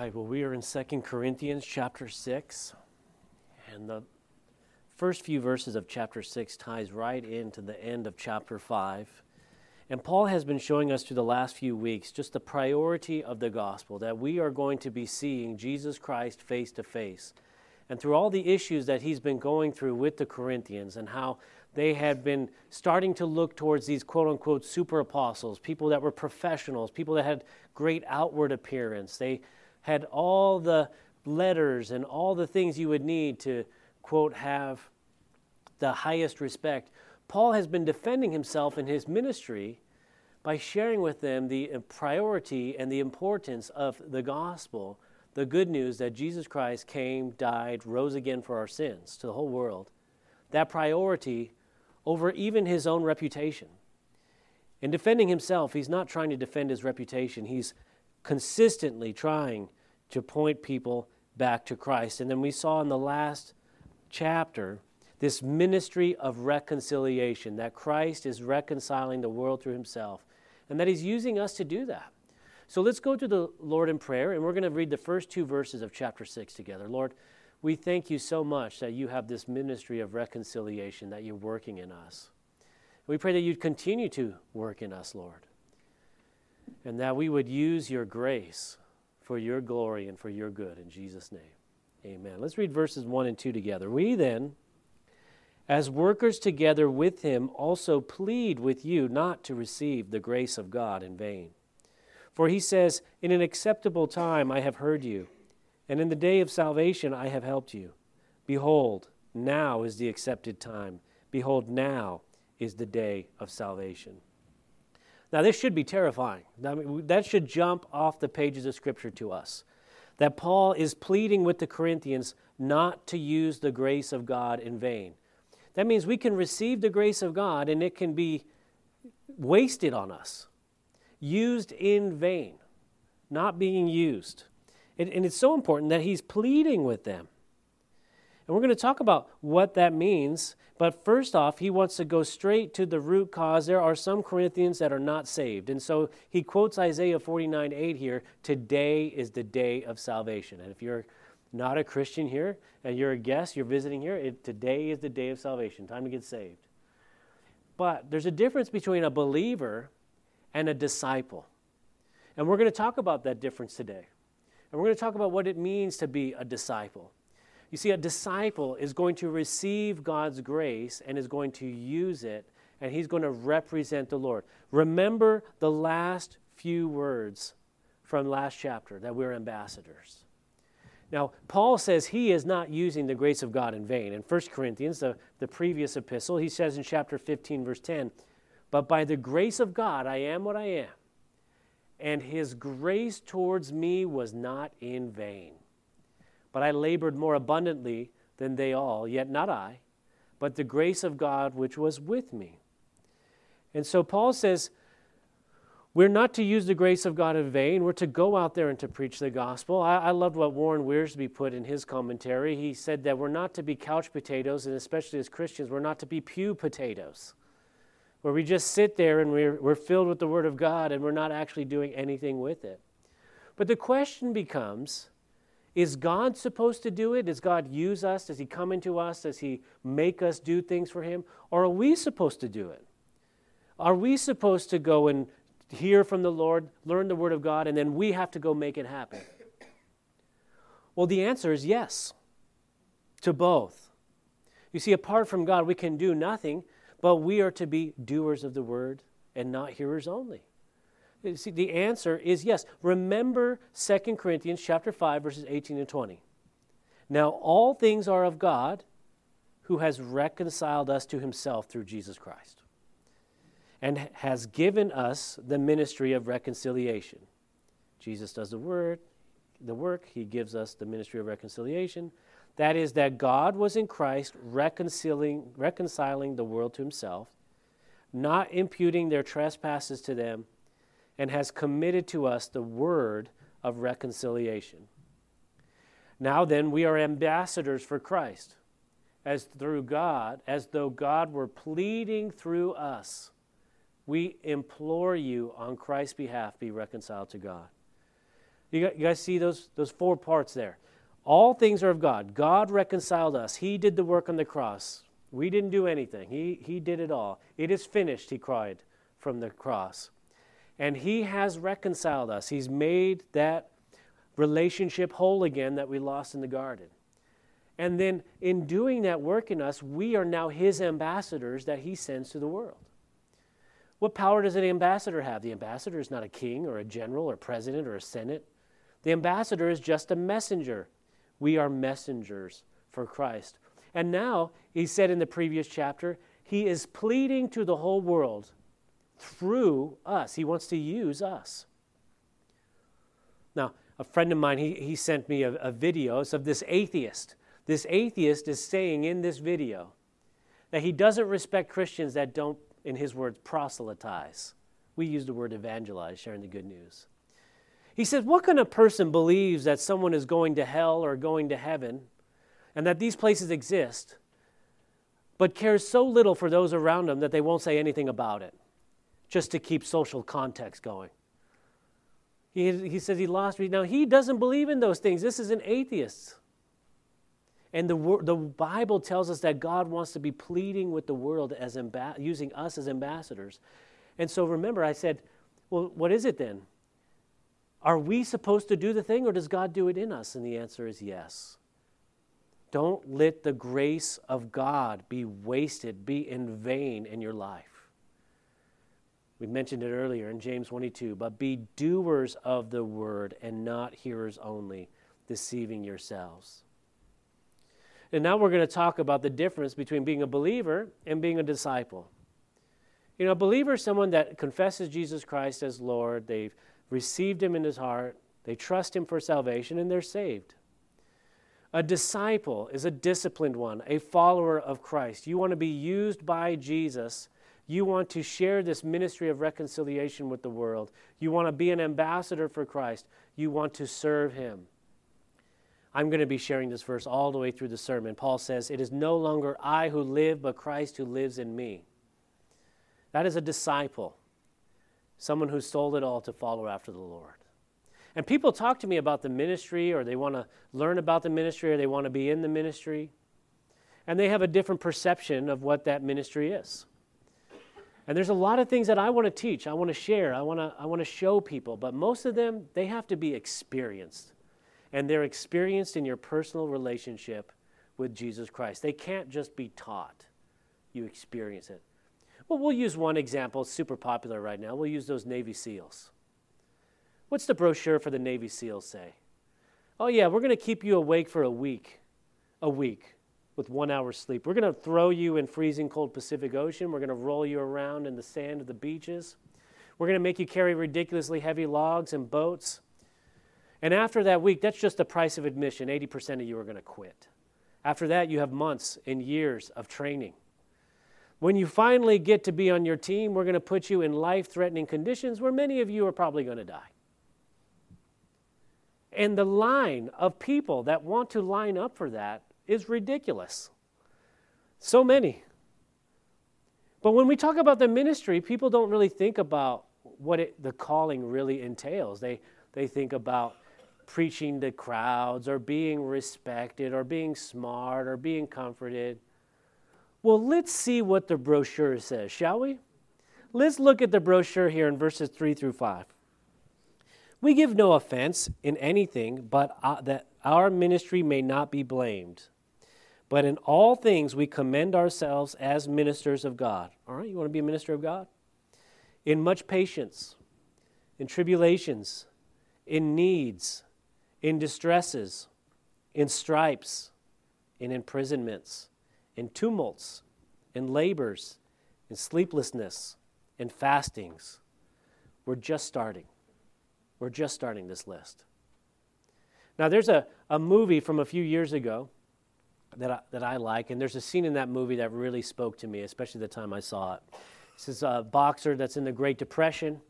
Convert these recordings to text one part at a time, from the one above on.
right, well, we are in 2 Corinthians chapter 6, and the first few verses of chapter 6 ties right into the end of chapter 5. And Paul has been showing us through the last few weeks just the priority of the gospel that we are going to be seeing Jesus Christ face to face. And through all the issues that he's been going through with the Corinthians and how they had been starting to look towards these quote unquote super apostles, people that were professionals, people that had great outward appearance. They had all the letters and all the things you would need to, quote, have the highest respect. Paul has been defending himself in his ministry by sharing with them the priority and the importance of the gospel, the good news that Jesus Christ came, died, rose again for our sins to the whole world. That priority over even his own reputation. In defending himself, he's not trying to defend his reputation. He's consistently trying to point people back to Christ. And then we saw in the last chapter this ministry of reconciliation, that Christ is reconciling the world through himself, and that he's using us to do that. So let's go to the Lord in prayer, and we're going to read the first two verses of chapter 6 together. Lord, we thank you so much that you have this ministry of reconciliation that you're working in us. We pray that you'd continue to work in us, Lord, and that we would use your grace for your glory and for your good. In Jesus' name, amen. Let's read verses 1 and 2 together. We then, as workers together with him, also plead with you not to receive the grace of God in vain. For he says, In an acceptable time I have heard you, and in the day of salvation I have helped you. Behold, now is the accepted time. Behold, now is the day of salvation. Now, this should be terrifying. That should jump off the pages of Scripture to us. That Paul is pleading with the Corinthians not to use the grace of God in vain. That means we can receive the grace of God and it can be wasted on us, used in vain, not being used. And, it's so important that he's pleading with them. And we're going to talk about what that means. But first off, he wants to go straight to the root cause. There are some Corinthians that are not saved. And so he quotes Isaiah 49 8 here Today is the day of salvation. And if you're not a Christian here and you're a guest, you're visiting here, it, today is the day of salvation. Time to get saved. But there's a difference between a believer and a disciple. And we're going to talk about that difference today. And we're going to talk about what it means to be a disciple. You see, a disciple is going to receive God's grace and is going to use it, and he's going to represent the Lord. Remember the last few words from last chapter that we're ambassadors. Now, Paul says he is not using the grace of God in vain. In 1 Corinthians, the, the previous epistle, he says in chapter 15, verse 10, But by the grace of God I am what I am, and his grace towards me was not in vain. But I labored more abundantly than they all, yet not I, but the grace of God which was with me. And so Paul says, we're not to use the grace of God in vain. We're to go out there and to preach the gospel. I, I loved what Warren Wiersbe put in his commentary. He said that we're not to be couch potatoes, and especially as Christians, we're not to be pew potatoes, where we just sit there and we're, we're filled with the Word of God and we're not actually doing anything with it. But the question becomes is God supposed to do it? Does God use us? Does He come into us? Does He make us do things for Him? Or are we supposed to do it? Are we supposed to go and hear from the Lord, learn the Word of God, and then we have to go make it happen? Well, the answer is yes to both. You see, apart from God, we can do nothing, but we are to be doers of the Word and not hearers only. See, the answer is yes. Remember 2 Corinthians chapter 5 verses 18 and 20. Now all things are of God who has reconciled us to himself through Jesus Christ and has given us the ministry of reconciliation. Jesus does the word, the work, he gives us the ministry of reconciliation. That is that God was in Christ reconciling reconciling the world to himself, not imputing their trespasses to them and has committed to us the word of reconciliation. Now then, we are ambassadors for Christ, as through God, as though God were pleading through us. We implore you on Christ's behalf, be reconciled to God. You, guys see those, those four parts there? All things are of God. God reconciled us. He did the work on the cross. We didn't do anything. He, he did it all. It is finished, he cried from the cross. And he has reconciled us. He's made that relationship whole again that we lost in the garden. And then in doing that work in us, we are now his ambassadors that he sends to the world. What power does an ambassador have? The ambassador is not a king or a general or president or a senate. The ambassador is just a messenger. We are messengers for Christ. And now, he said in the previous chapter, he is pleading to the whole world through us. He wants to use us. Now, a friend of mine, he, he sent me a, a video of this atheist. This atheist is saying in this video that he doesn't respect Christians that don't, in his words, proselytize. We use the word evangelize, sharing the good news. He says, What kind of person believes that someone is going to hell or going to heaven and that these places exist, but cares so little for those around them that they won't say anything about it, just to keep social context going? He, he says he lost me. Now, he doesn't believe in those things. This is an atheist. And the, the Bible tells us that God wants to be pleading with the world as using us as ambassadors. And so remember, I said, well, what is it then? Are we supposed to do the thing or does God do it in us? And the answer is yes. Don't let the grace of God be wasted, be in vain in your life. We mentioned it earlier in James 22, but be doers of the word and not hearers only, deceiving yourselves. And now we're going to talk about the difference between being a believer and being a disciple. You know, a believer is someone that confesses Jesus Christ as Lord. They've received him in his heart, they trust him for salvation, and they're saved. A disciple is a disciplined one, a follower of Christ. You want to be used by Jesus. You want to share this ministry of reconciliation with the world. You want to be an ambassador for Christ. You want to serve him. I'm going to be sharing this verse all the way through the sermon. Paul says, It is no longer I who live, but Christ who lives in me. That is a disciple someone who sold it all to follow after the Lord. And people talk to me about the ministry, or they want to learn about the ministry, or they want to be in the ministry. And they have a different perception of what that ministry is. And there's a lot of things that I want to teach, I want to share, I want to, I want to show people, but most of them, they have to be experienced. And they're experienced in your personal relationship with Jesus Christ. They can't just be taught, you experience it. Well, we'll use one example, super popular right now. We'll use those Navy SEALs. What's the brochure for the Navy SEALs say? Oh, yeah, we're going to keep you awake for a week. A week with one hour sleep. We're going to throw you in freezing cold Pacific Ocean. We're going to roll you around in the sand of the beaches. We're going to make you carry ridiculously heavy logs and boats. And after that week, that's just the price of admission. 80% of you are going to quit. After that, you have months and years of training. When you finally get to be on your team, we're going to put you in life threatening conditions where many of you are probably going to die. And the line of people that want to line up for that is ridiculous. So many. But when we talk about the ministry, people don't really think about what it, the calling really entails. They, they think about preaching to crowds or being respected or being smart or being comforted. Well, let's see what the brochure says, shall we? Let's look at the brochure here in verses 3 through 5. We give no offense in anything, but uh, that our ministry may not be blamed. But in all things we commend ourselves as ministers of God. All right, you want to be a minister of God? In much patience, in tribulations, in needs, in distresses, in stripes, in imprisonments in tumults, in labors, in sleeplessness, in fastings. We're just starting. We're just starting this list. Now, there's a, a movie from a few years ago that I, that I like, and there's a scene in that movie that really spoke to me, especially the time I saw it. This is a boxer that's in the Great Depression.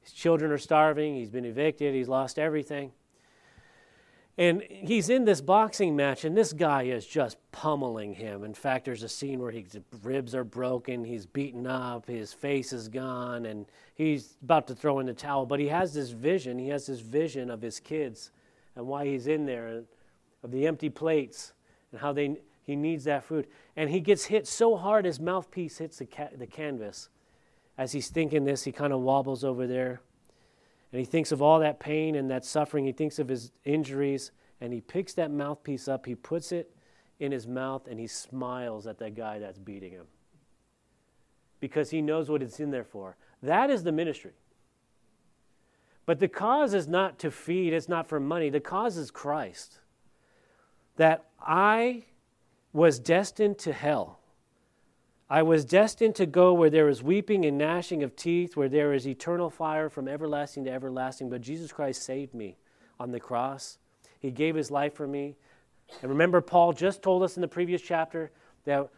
His children are starving, he's been evicted, he's lost everything. And he's in this boxing match, and this guy is just pummeling him. In fact, there's a scene where his ribs are broken, he's beaten up, his face is gone, and he's about to throw in the towel. But he has this vision. He has this vision of his kids and why he's in there, of the empty plates, and how they, he needs that food. And he gets hit so hard, his mouthpiece hits the, ca- the canvas. As he's thinking this, he kind of wobbles over there and he thinks of all that pain and that suffering. He thinks of his injuries, and he picks that mouthpiece up, he puts it in his mouth, and he smiles at that guy that's beating him. Because he knows what it's in there for. That is the ministry. But the cause is not to feed, it's not for money. The cause is Christ. That I was destined to hell I was destined to go where there is weeping and gnashing of teeth, where there is eternal fire from everlasting to everlasting. But Jesus Christ saved me on the cross. He gave his life for me. And remember, Paul just told us in the previous chapter that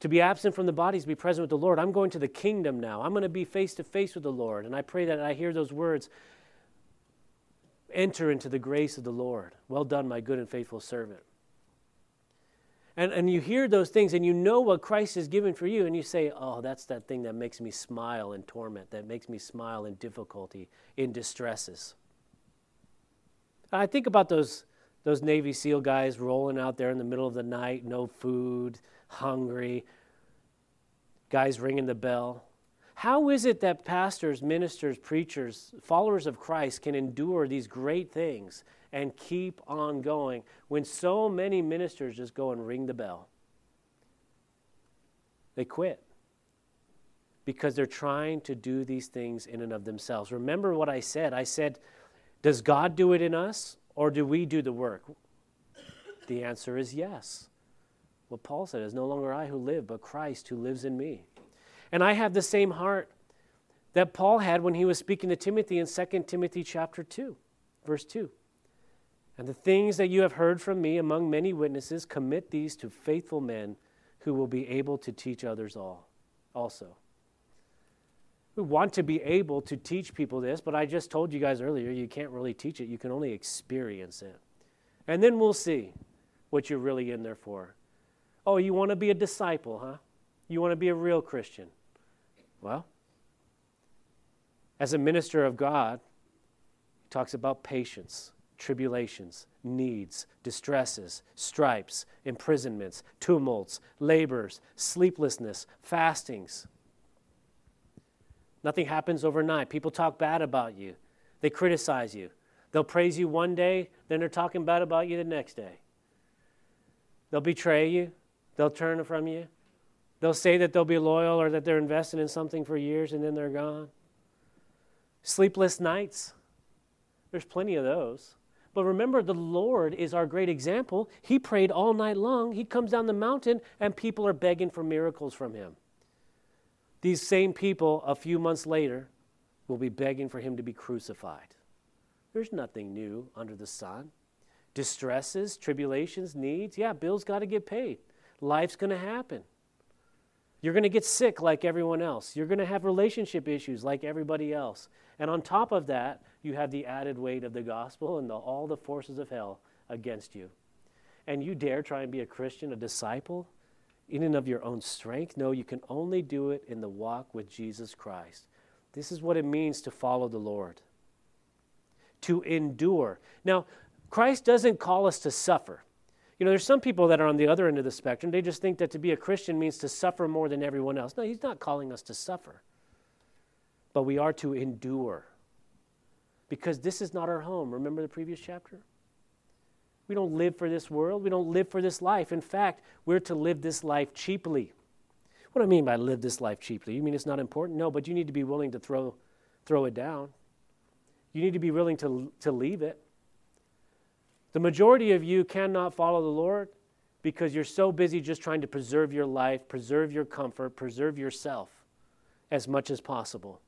to be absent from the body is to be present with the Lord. I'm going to the kingdom now. I'm going to be face to face with the Lord. And I pray that I hear those words enter into the grace of the Lord. Well done, my good and faithful servant. And, and you hear those things and you know what Christ has given for you, and you say, Oh, that's that thing that makes me smile in torment, that makes me smile in difficulty, in distresses. I think about those, those Navy SEAL guys rolling out there in the middle of the night, no food, hungry, guys ringing the bell. How is it that pastors, ministers, preachers, followers of Christ can endure these great things and keep on going when so many ministers just go and ring the bell. They quit because they're trying to do these things in and of themselves. Remember what I said. I said, Does God do it in us or do we do the work? The answer is yes. What Paul said is no longer I who live, but Christ who lives in me. And I have the same heart that Paul had when he was speaking to Timothy in 2 Timothy chapter 2, verse 2. And the things that you have heard from me among many witnesses, commit these to faithful men who will be able to teach others all also. We want to be able to teach people this, but I just told you guys earlier you can't really teach it, you can only experience it. And then we'll see what you're really in there for. Oh, you want to be a disciple, huh? You want to be a real Christian. Well, as a minister of God, he talks about patience tribulations, needs, distresses, stripes, imprisonments, tumults, labors, sleeplessness, fastings. Nothing happens overnight. People talk bad about you, they criticize you. They'll praise you one day, then they're talking bad about you the next day. They'll betray you, they'll turn from you. They'll say that they'll be loyal or that they're invested in something for years and then they're gone. Sleepless nights, there's plenty of those. But remember, the Lord is our great example. He prayed all night long. He comes down the mountain, and people are begging for miracles from him. These same people, a few months later, will be begging for him to be crucified. There's nothing new under the sun. Distresses, tribulations, needs. Yeah, bills got to get paid. Life's going to happen. You're going to get sick like everyone else. You're going to have relationship issues like everybody else. And on top of that, you have the added weight of the gospel and the, all the forces of hell against you. And you dare try and be a Christian, a disciple, in and of your own strength? No, you can only do it in the walk with Jesus Christ. This is what it means to follow the Lord, to endure. Now, Christ doesn't call us to suffer. You know, there's some people that are on the other end of the spectrum. They just think that to be a Christian means to suffer more than everyone else. No, he's not calling us to suffer, but we are to endure because this is not our home. Remember the previous chapter? We don't live for this world. We don't live for this life. In fact, we're to live this life cheaply. What do I mean by live this life cheaply? You mean it's not important? No, but you need to be willing to throw, throw it down. You need to be willing to, to leave it. The majority of you cannot follow the Lord because you're so busy just trying to preserve your life, preserve your comfort, preserve yourself as much as possible.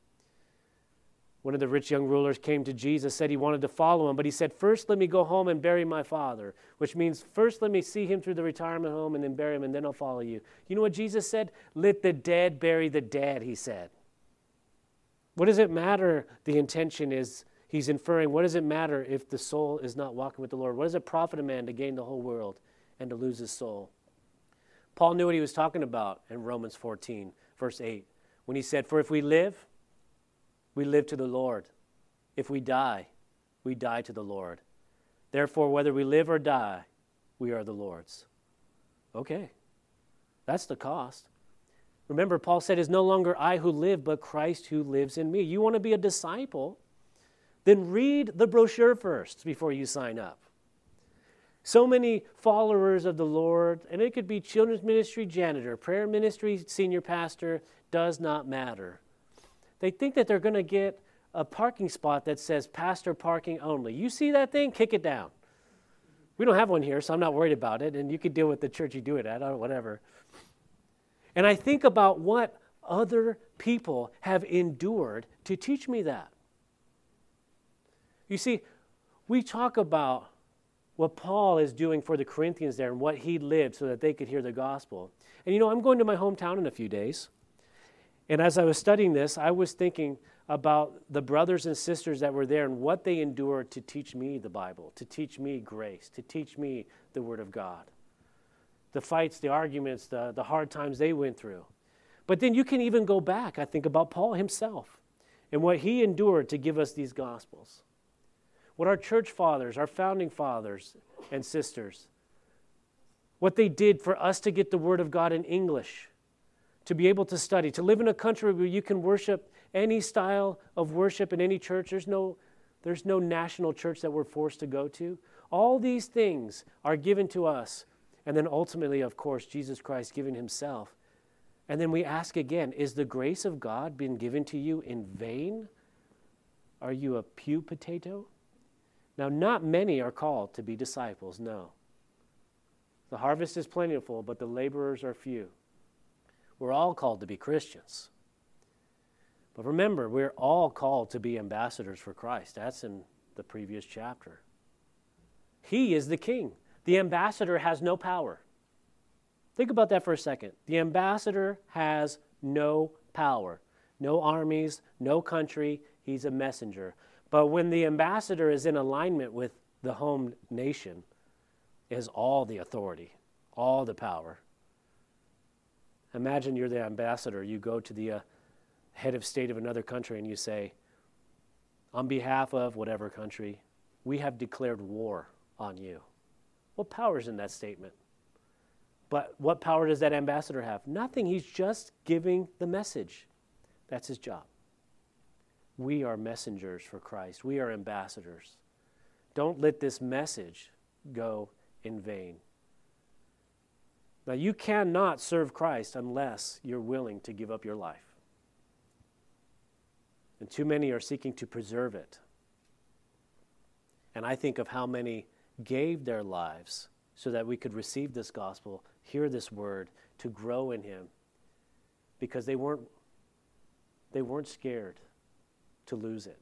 One of the rich young rulers came to Jesus, said he wanted to follow him, but he said, First, let me go home and bury my father, which means first let me see him through the retirement home and then bury him, and then I'll follow you. You know what Jesus said? Let the dead bury the dead, he said. What does it matter? The intention is He's inferring what does it matter if the soul is not walking with the Lord? What does it profit a man to gain the whole world and to lose his soul? Paul knew what he was talking about in Romans 14, verse 8, when he said, For if we live, we live to the Lord. If we die, we die to the Lord. Therefore, whether we live or die, we are the Lord's. Okay, that's the cost. Remember, Paul said, It's no longer I who live, but Christ who lives in me. You want to be a disciple? Then read the brochure first before you sign up. So many followers of the Lord, and it could be children's ministry janitor, prayer ministry senior pastor, does not matter. They think that they're going to get a parking spot that says pastor parking only. You see that thing? Kick it down. We don't have one here, so I'm not worried about it, and you could deal with the church you do it at, or whatever. And I think about what other people have endured to teach me that. You see, we talk about what Paul is doing for the Corinthians there and what he lived so that they could hear the gospel. And you know, I'm going to my hometown in a few days. And as I was studying this, I was thinking about the brothers and sisters that were there and what they endured to teach me the Bible, to teach me grace, to teach me the Word of God. The fights, the arguments, the, the hard times they went through. But then you can even go back, I think, about Paul himself and what he endured to give us these Gospels. What our church fathers, our founding fathers and sisters, what they did for us to get the Word of God in English, to be able to study, to live in a country where you can worship any style of worship in any church. There's no, there's no national church that we're forced to go to. All these things are given to us. And then ultimately, of course, Jesus Christ giving himself. And then we ask again Is the grace of God been given to you in vain? Are you a pew potato? Now, not many are called to be disciples, no. The harvest is plentiful, but the laborers are few. We're all called to be Christians. But remember, we're all called to be ambassadors for Christ. That's in the previous chapter. He is the king. The ambassador has no power. Think about that for a second. The ambassador has no power, no armies, no country. He's a messenger. But when the ambassador is in alignment with the home nation, is all the authority, all the power. Imagine you're the ambassador. You go to the uh, head of state of another country and you say, on behalf of whatever country, we have declared war on you. What power is in that statement? But what power does that ambassador have? Nothing. He's just giving the message. That's his job. We are messengers for Christ, we are ambassadors. Don't let this message go in vain. Now, you cannot serve Christ unless you're willing to give up your life. And too many are seeking to preserve it. And I think of how many gave their lives so that we could receive this gospel, hear this word, to grow in Him, because they weren't, they weren't scared to lose it.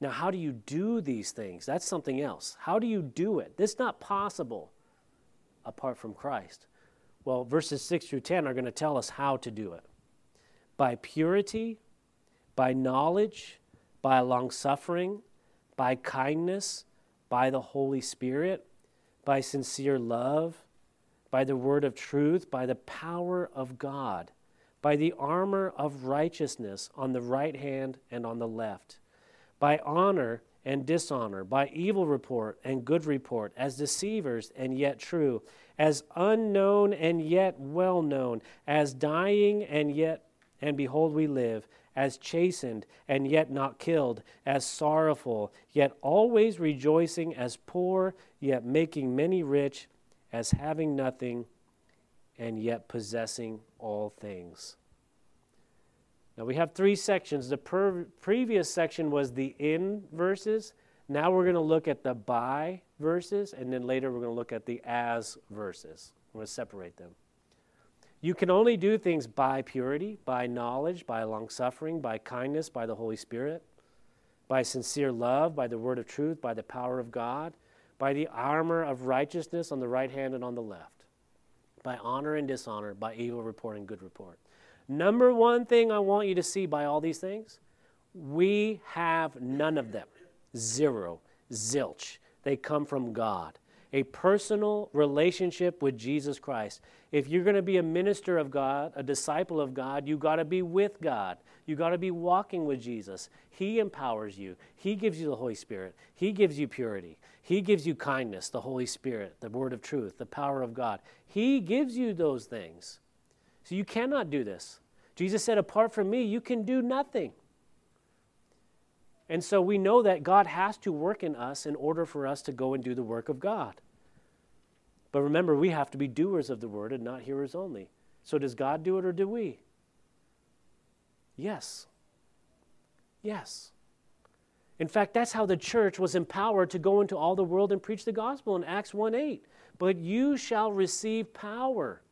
Now, how do you do these things? That's something else. How do you do it? This is not possible apart from Christ. Well, verses 6 through 10 are going to tell us how to do it by purity, by knowledge, by long suffering, by kindness, by the Holy Spirit, by sincere love, by the word of truth, by the power of God by the armor of righteousness on the right hand and on the left, by honor and dishonor, by evil report and good report, as deceivers and yet true, as unknown and yet well known, as dying and yet, and behold, we live, as chastened and yet not killed, as sorrowful, yet always rejoicing, as poor, yet making many rich, as having nothing and yet possessing all things. Now we have three sections. The per- previous section was the in verses. Now we're going to look at the by verses, and then later we're going to look at the as verses. We're going to separate them. You can only do things by purity, by knowledge, by long suffering, by kindness, by the Holy Spirit, by sincere love, by the word of truth, by the power of God, by the armor of righteousness on the right hand and on the left by honor and dishonor, by evil report and good report. Number one thing I want you to see by all these things We have none of them. Zero. Zilch. They come from God. A personal relationship with Jesus Christ. If you're going to be a minister of God, a disciple of God, you got to be with God. You got to be walking with Jesus. He empowers you. He gives you the Holy Spirit. He gives you purity. He gives you kindness, the Holy Spirit, the word of truth, the power of God. He gives you those things. So you cannot do this. Jesus said, Apart from me, you can do nothing. And so we know that God has to work in us in order for us to go and do the work of God. But remember, we have to be doers of the word and not hearers only. So does God do it or do we? Yes. Yes. In fact, that's how the church was empowered to go into all the world and preach the gospel in Acts 1 8. But you shall receive power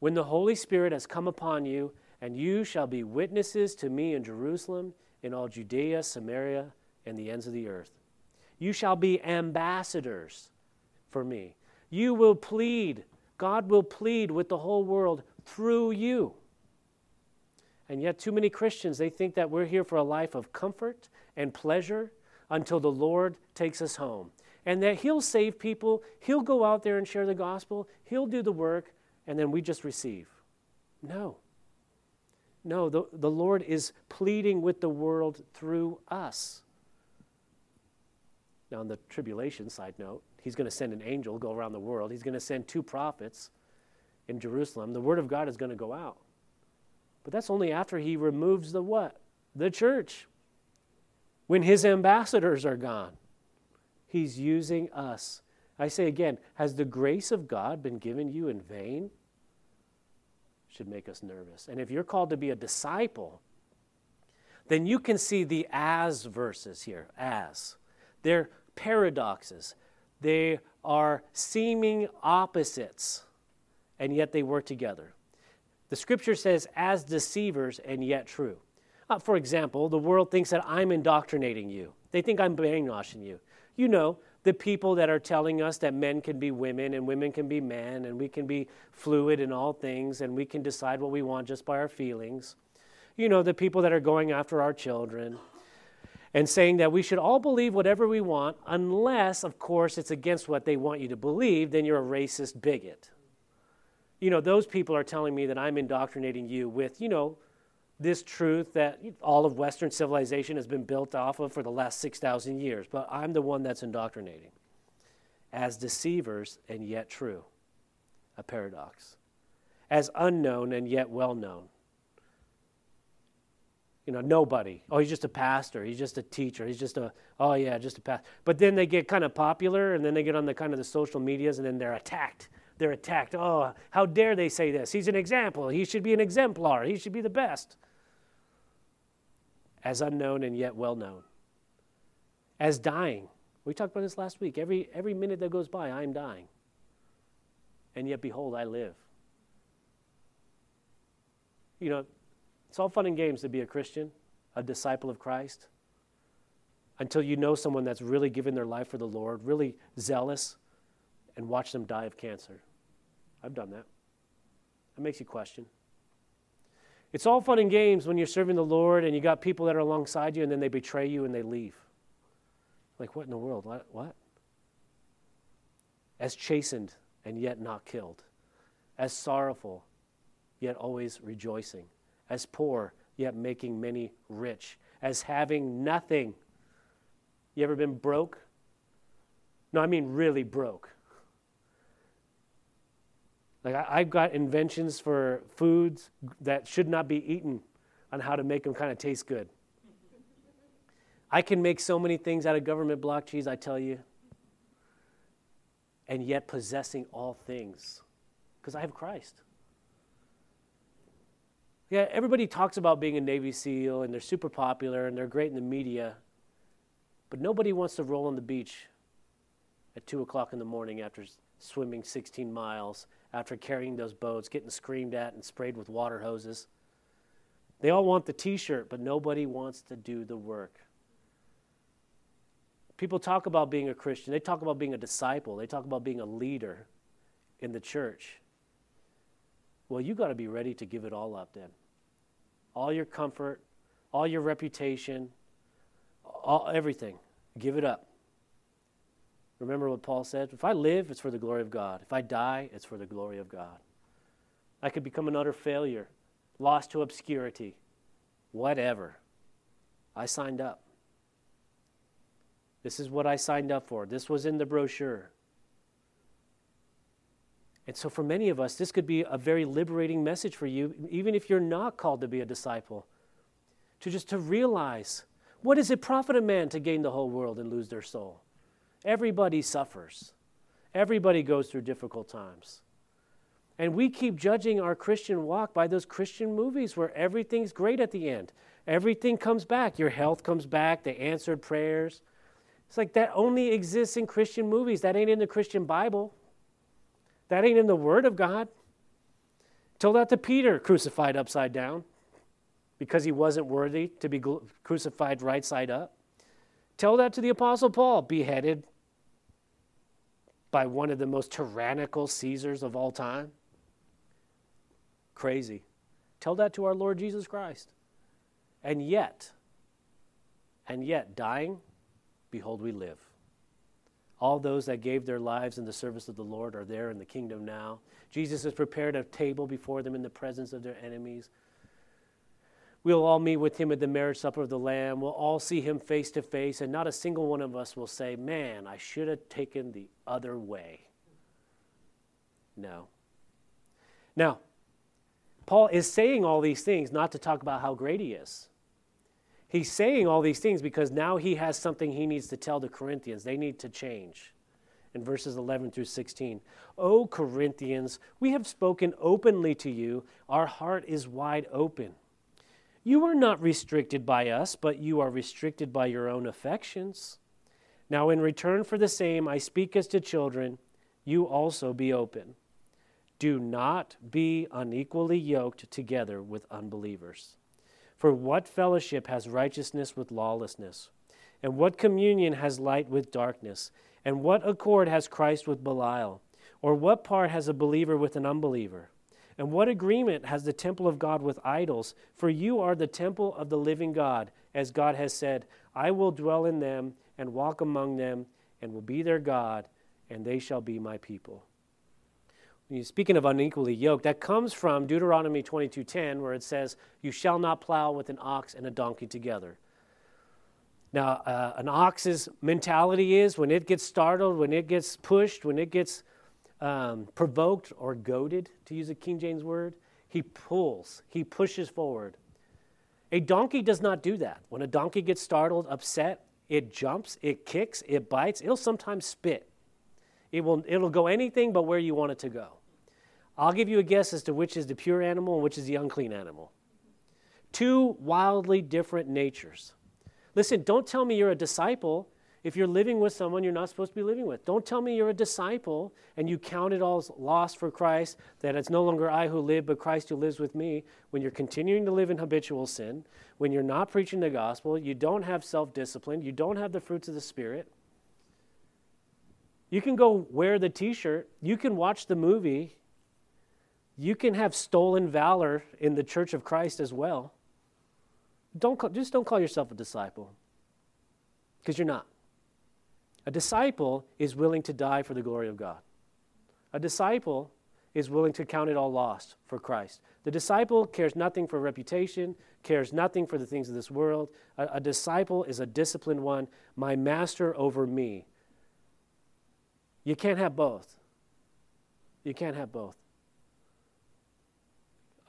when the Holy Spirit has come upon you, and you shall be witnesses to me in Jerusalem, in all Judea, Samaria, and the ends of the earth. You shall be ambassadors for me. You will plead, God will plead with the whole world through you. And yet, too many Christians, they think that we're here for a life of comfort and pleasure until the Lord takes us home. And that He'll save people, He'll go out there and share the gospel, He'll do the work, and then we just receive. No. No, the, the Lord is pleading with the world through us. Now, on the tribulation side note, He's going to send an angel, go around the world. He's going to send two prophets in Jerusalem. The word of God is going to go out. But that's only after he removes the what? The church. When his ambassadors are gone, he's using us. I say again, has the grace of God been given you in vain? Should make us nervous. And if you're called to be a disciple, then you can see the as verses here. As. They're paradoxes, they are seeming opposites, and yet they work together. The scripture says, as deceivers and yet true. Uh, for example, the world thinks that I'm indoctrinating you, they think I'm brainwashing you. You know, the people that are telling us that men can be women and women can be men and we can be fluid in all things and we can decide what we want just by our feelings. You know, the people that are going after our children and saying that we should all believe whatever we want, unless, of course, it's against what they want you to believe, then you're a racist bigot you know, those people are telling me that I'm indoctrinating you with, you know, this truth that all of Western civilization has been built off of for the last 6,000 years. But I'm the one that's indoctrinating as deceivers and yet true. A paradox. As unknown and yet well known. You know, nobody. Oh, he's just a pastor. He's just a teacher. He's just a, oh yeah, just a pastor. But then they get kind of popular and then they get on the kind of the social medias and then they're attacked they're attacked. Oh, how dare they say this? He's an example. He should be an exemplar. He should be the best. As unknown and yet well known. As dying. We talked about this last week. Every, every minute that goes by, I'm dying. And yet, behold, I live. You know, it's all fun and games to be a Christian, a disciple of Christ, until you know someone that's really given their life for the Lord, really zealous, and watch them die of cancer. I've done that. That makes you question. It's all fun and games when you're serving the Lord and you got people that are alongside you and then they betray you and they leave. Like, what in the world? What? what? As chastened and yet not killed. As sorrowful, yet always rejoicing. As poor, yet making many rich. As having nothing. You ever been broke? No, I mean really broke. Like I, have got inventions for foods that should not be eaten on how to make them kind of taste good. I can make so many things out of government block cheese, I tell you, and yet possessing all things because I have Christ. Yeah, everybody talks about being a Navy SEAL and they're super popular and they're great in the media, but nobody wants to roll on the beach at 2 o'clock in the morning after swimming 16 miles after carrying those boats, getting screamed at and sprayed with water hoses. They all want the t shirt, but nobody wants to do the work. People talk about being a Christian, they talk about being a disciple, they talk about being a leader in the church. Well, you got to be ready to give it all up then. All your comfort, all your reputation, all, everything. Give it up. Remember what Paul said? If I live, it's for the glory of God. If I die, it's for the glory of God. I could become an utter failure, lost to obscurity, whatever. I signed up. This is what I signed up for. This was in the brochure. And so, for many of us, this could be a very liberating message for you, even if you're not called to be a disciple, to just to realize what does it profit a man to gain the whole world and lose their soul? Everybody suffers. Everybody goes through difficult times. And we keep judging our Christian walk by those Christian movies where everything's great at the end. Everything comes back. Your health comes back, the answered prayers. It's like that only exists in Christian movies. That ain't in the Christian Bible. That ain't in the Word of God. Tell that to Peter, crucified upside down because he wasn't worthy to be crucified right side up. Tell that to the Apostle Paul, beheaded by one of the most tyrannical Caesars of all time. Crazy. Tell that to our Lord Jesus Christ. And yet, and yet, dying, behold, we live. All those that gave their lives in the service of the Lord are there in the kingdom now. Jesus has prepared a table before them in the presence of their enemies. We'll all meet with him at the marriage supper of the Lamb. We'll all see him face to face, and not a single one of us will say, Man, I should have taken the other way. No. Now, Paul is saying all these things not to talk about how great he is. He's saying all these things because now he has something he needs to tell the Corinthians. They need to change. In verses 11 through 16, O Corinthians, we have spoken openly to you. Our heart is wide open. You are not restricted by us, but you are restricted by your own affections. Now, in return for the same, I speak as to children, you also be open. Do not be unequally yoked together with unbelievers. For what fellowship has righteousness with lawlessness? And what communion has light with darkness? And what accord has Christ with Belial? Or what part has a believer with an unbeliever? And what agreement has the temple of God with idols? For you are the temple of the living God, as God has said, I will dwell in them and walk among them, and will be their God, and they shall be my people. Speaking of unequally yoked, that comes from Deuteronomy 22:10, where it says, "You shall not plow with an ox and a donkey together." Now, uh, an ox's mentality is when it gets startled, when it gets pushed, when it gets um, provoked or goaded, to use a King James word, he pulls, he pushes forward. A donkey does not do that. When a donkey gets startled, upset, it jumps, it kicks, it bites, it'll sometimes spit. It will, it'll go anything but where you want it to go. I'll give you a guess as to which is the pure animal and which is the unclean animal. Two wildly different natures. Listen, don't tell me you're a disciple if you're living with someone you're not supposed to be living with. Don't tell me you're a disciple and you count it all as lost for Christ, that it's no longer I who live, but Christ who lives with me, when you're continuing to live in habitual sin, when you're not preaching the gospel, you don't have self discipline, you don't have the fruits of the Spirit. You can go wear the t shirt, you can watch the movie, you can have stolen valor in the church of Christ as well. Don't call, just don't call yourself a disciple because you're not. A disciple is willing to die for the glory of God. A disciple is willing to count it all lost for Christ. The disciple cares nothing for reputation, cares nothing for the things of this world. A, a disciple is a disciplined one, my master over me. You can't have both. You can't have both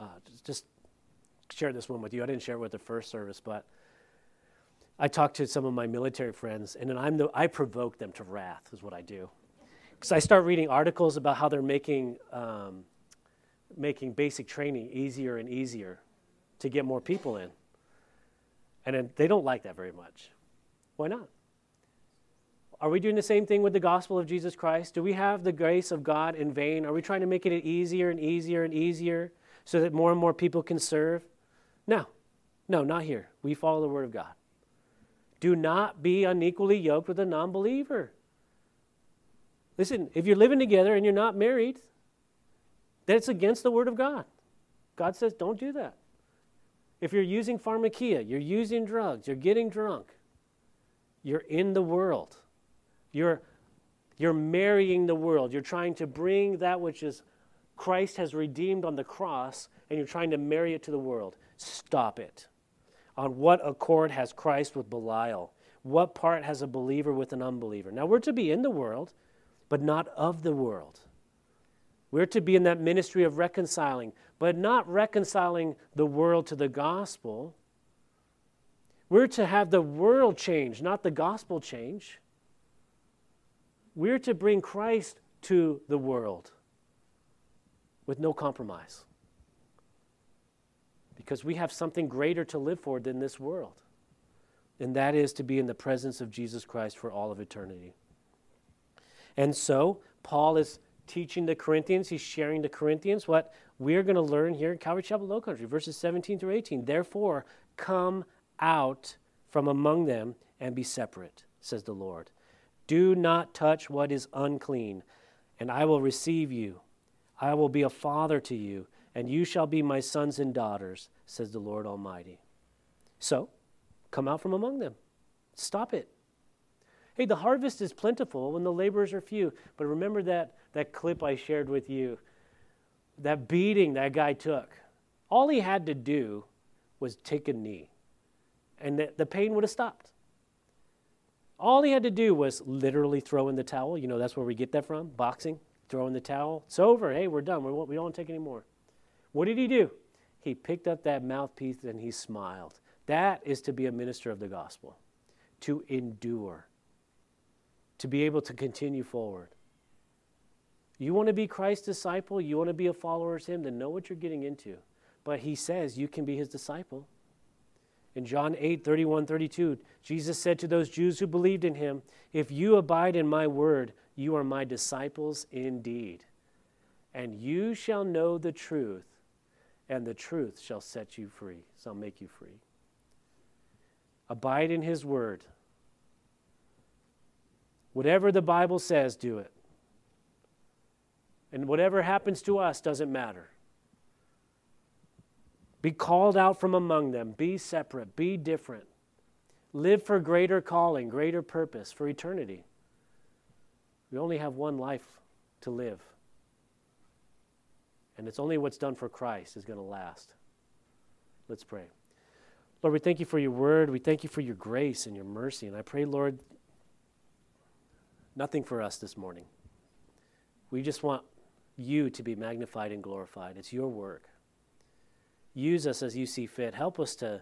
uh, just share this one with you. I didn't share it with the first service, but I talk to some of my military friends, and then I'm the, I provoke them to wrath, is what I do. Because I start reading articles about how they're making, um, making basic training easier and easier to get more people in. And then they don't like that very much. Why not? Are we doing the same thing with the gospel of Jesus Christ? Do we have the grace of God in vain? Are we trying to make it easier and easier and easier so that more and more people can serve? No, no, not here. We follow the Word of God. Do not be unequally yoked with a non believer. Listen, if you're living together and you're not married, then it's against the Word of God. God says, don't do that. If you're using pharmakeia, you're using drugs, you're getting drunk, you're in the world. You're, you're marrying the world. You're trying to bring that which is Christ has redeemed on the cross, and you're trying to marry it to the world. Stop it. On what accord has Christ with Belial? What part has a believer with an unbeliever? Now, we're to be in the world, but not of the world. We're to be in that ministry of reconciling, but not reconciling the world to the gospel. We're to have the world change, not the gospel change. We're to bring Christ to the world with no compromise because we have something greater to live for than this world, and that is to be in the presence of Jesus Christ for all of eternity. And so, Paul is teaching the Corinthians, he's sharing the Corinthians what we're going to learn here in Calvary Chapel Low Country, verses 17 through 18. Therefore, come out from among them and be separate, says the Lord. Do not touch what is unclean, and I will receive you. I will be a father to you, and you shall be my sons and daughters, says the Lord Almighty. So, come out from among them. Stop it. Hey, the harvest is plentiful when the laborers are few. But remember that, that clip I shared with you, that beating that guy took. All he had to do was take a knee, and the, the pain would have stopped. All he had to do was literally throw in the towel. You know, that's where we get that from boxing. Throw in the towel. It's over. Hey, we're done. We, we don't want to take any more. What did he do? He picked up that mouthpiece and he smiled. That is to be a minister of the gospel, to endure, to be able to continue forward. You want to be Christ's disciple, you want to be a follower of him, then know what you're getting into. But he says you can be his disciple. In John 8, 31, 32, Jesus said to those Jews who believed in him, If you abide in my word, you are my disciples indeed. And you shall know the truth, and the truth shall set you free, shall make you free. Abide in his word. Whatever the Bible says, do it. And whatever happens to us doesn't matter. Be called out from among them. Be separate. Be different. Live for greater calling, greater purpose, for eternity. We only have one life to live. And it's only what's done for Christ is going to last. Let's pray. Lord, we thank you for your word. We thank you for your grace and your mercy. And I pray, Lord, nothing for us this morning. We just want you to be magnified and glorified. It's your work. Use us as you see fit. Help us to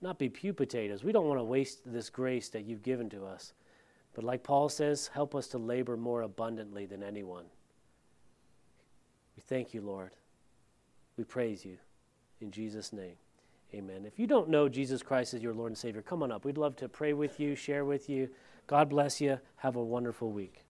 not be pew potatoes. We don't want to waste this grace that you've given to us. But like Paul says, help us to labor more abundantly than anyone. We thank you, Lord. We praise you. In Jesus' name, amen. If you don't know Jesus Christ as your Lord and Savior, come on up. We'd love to pray with you, share with you. God bless you. Have a wonderful week.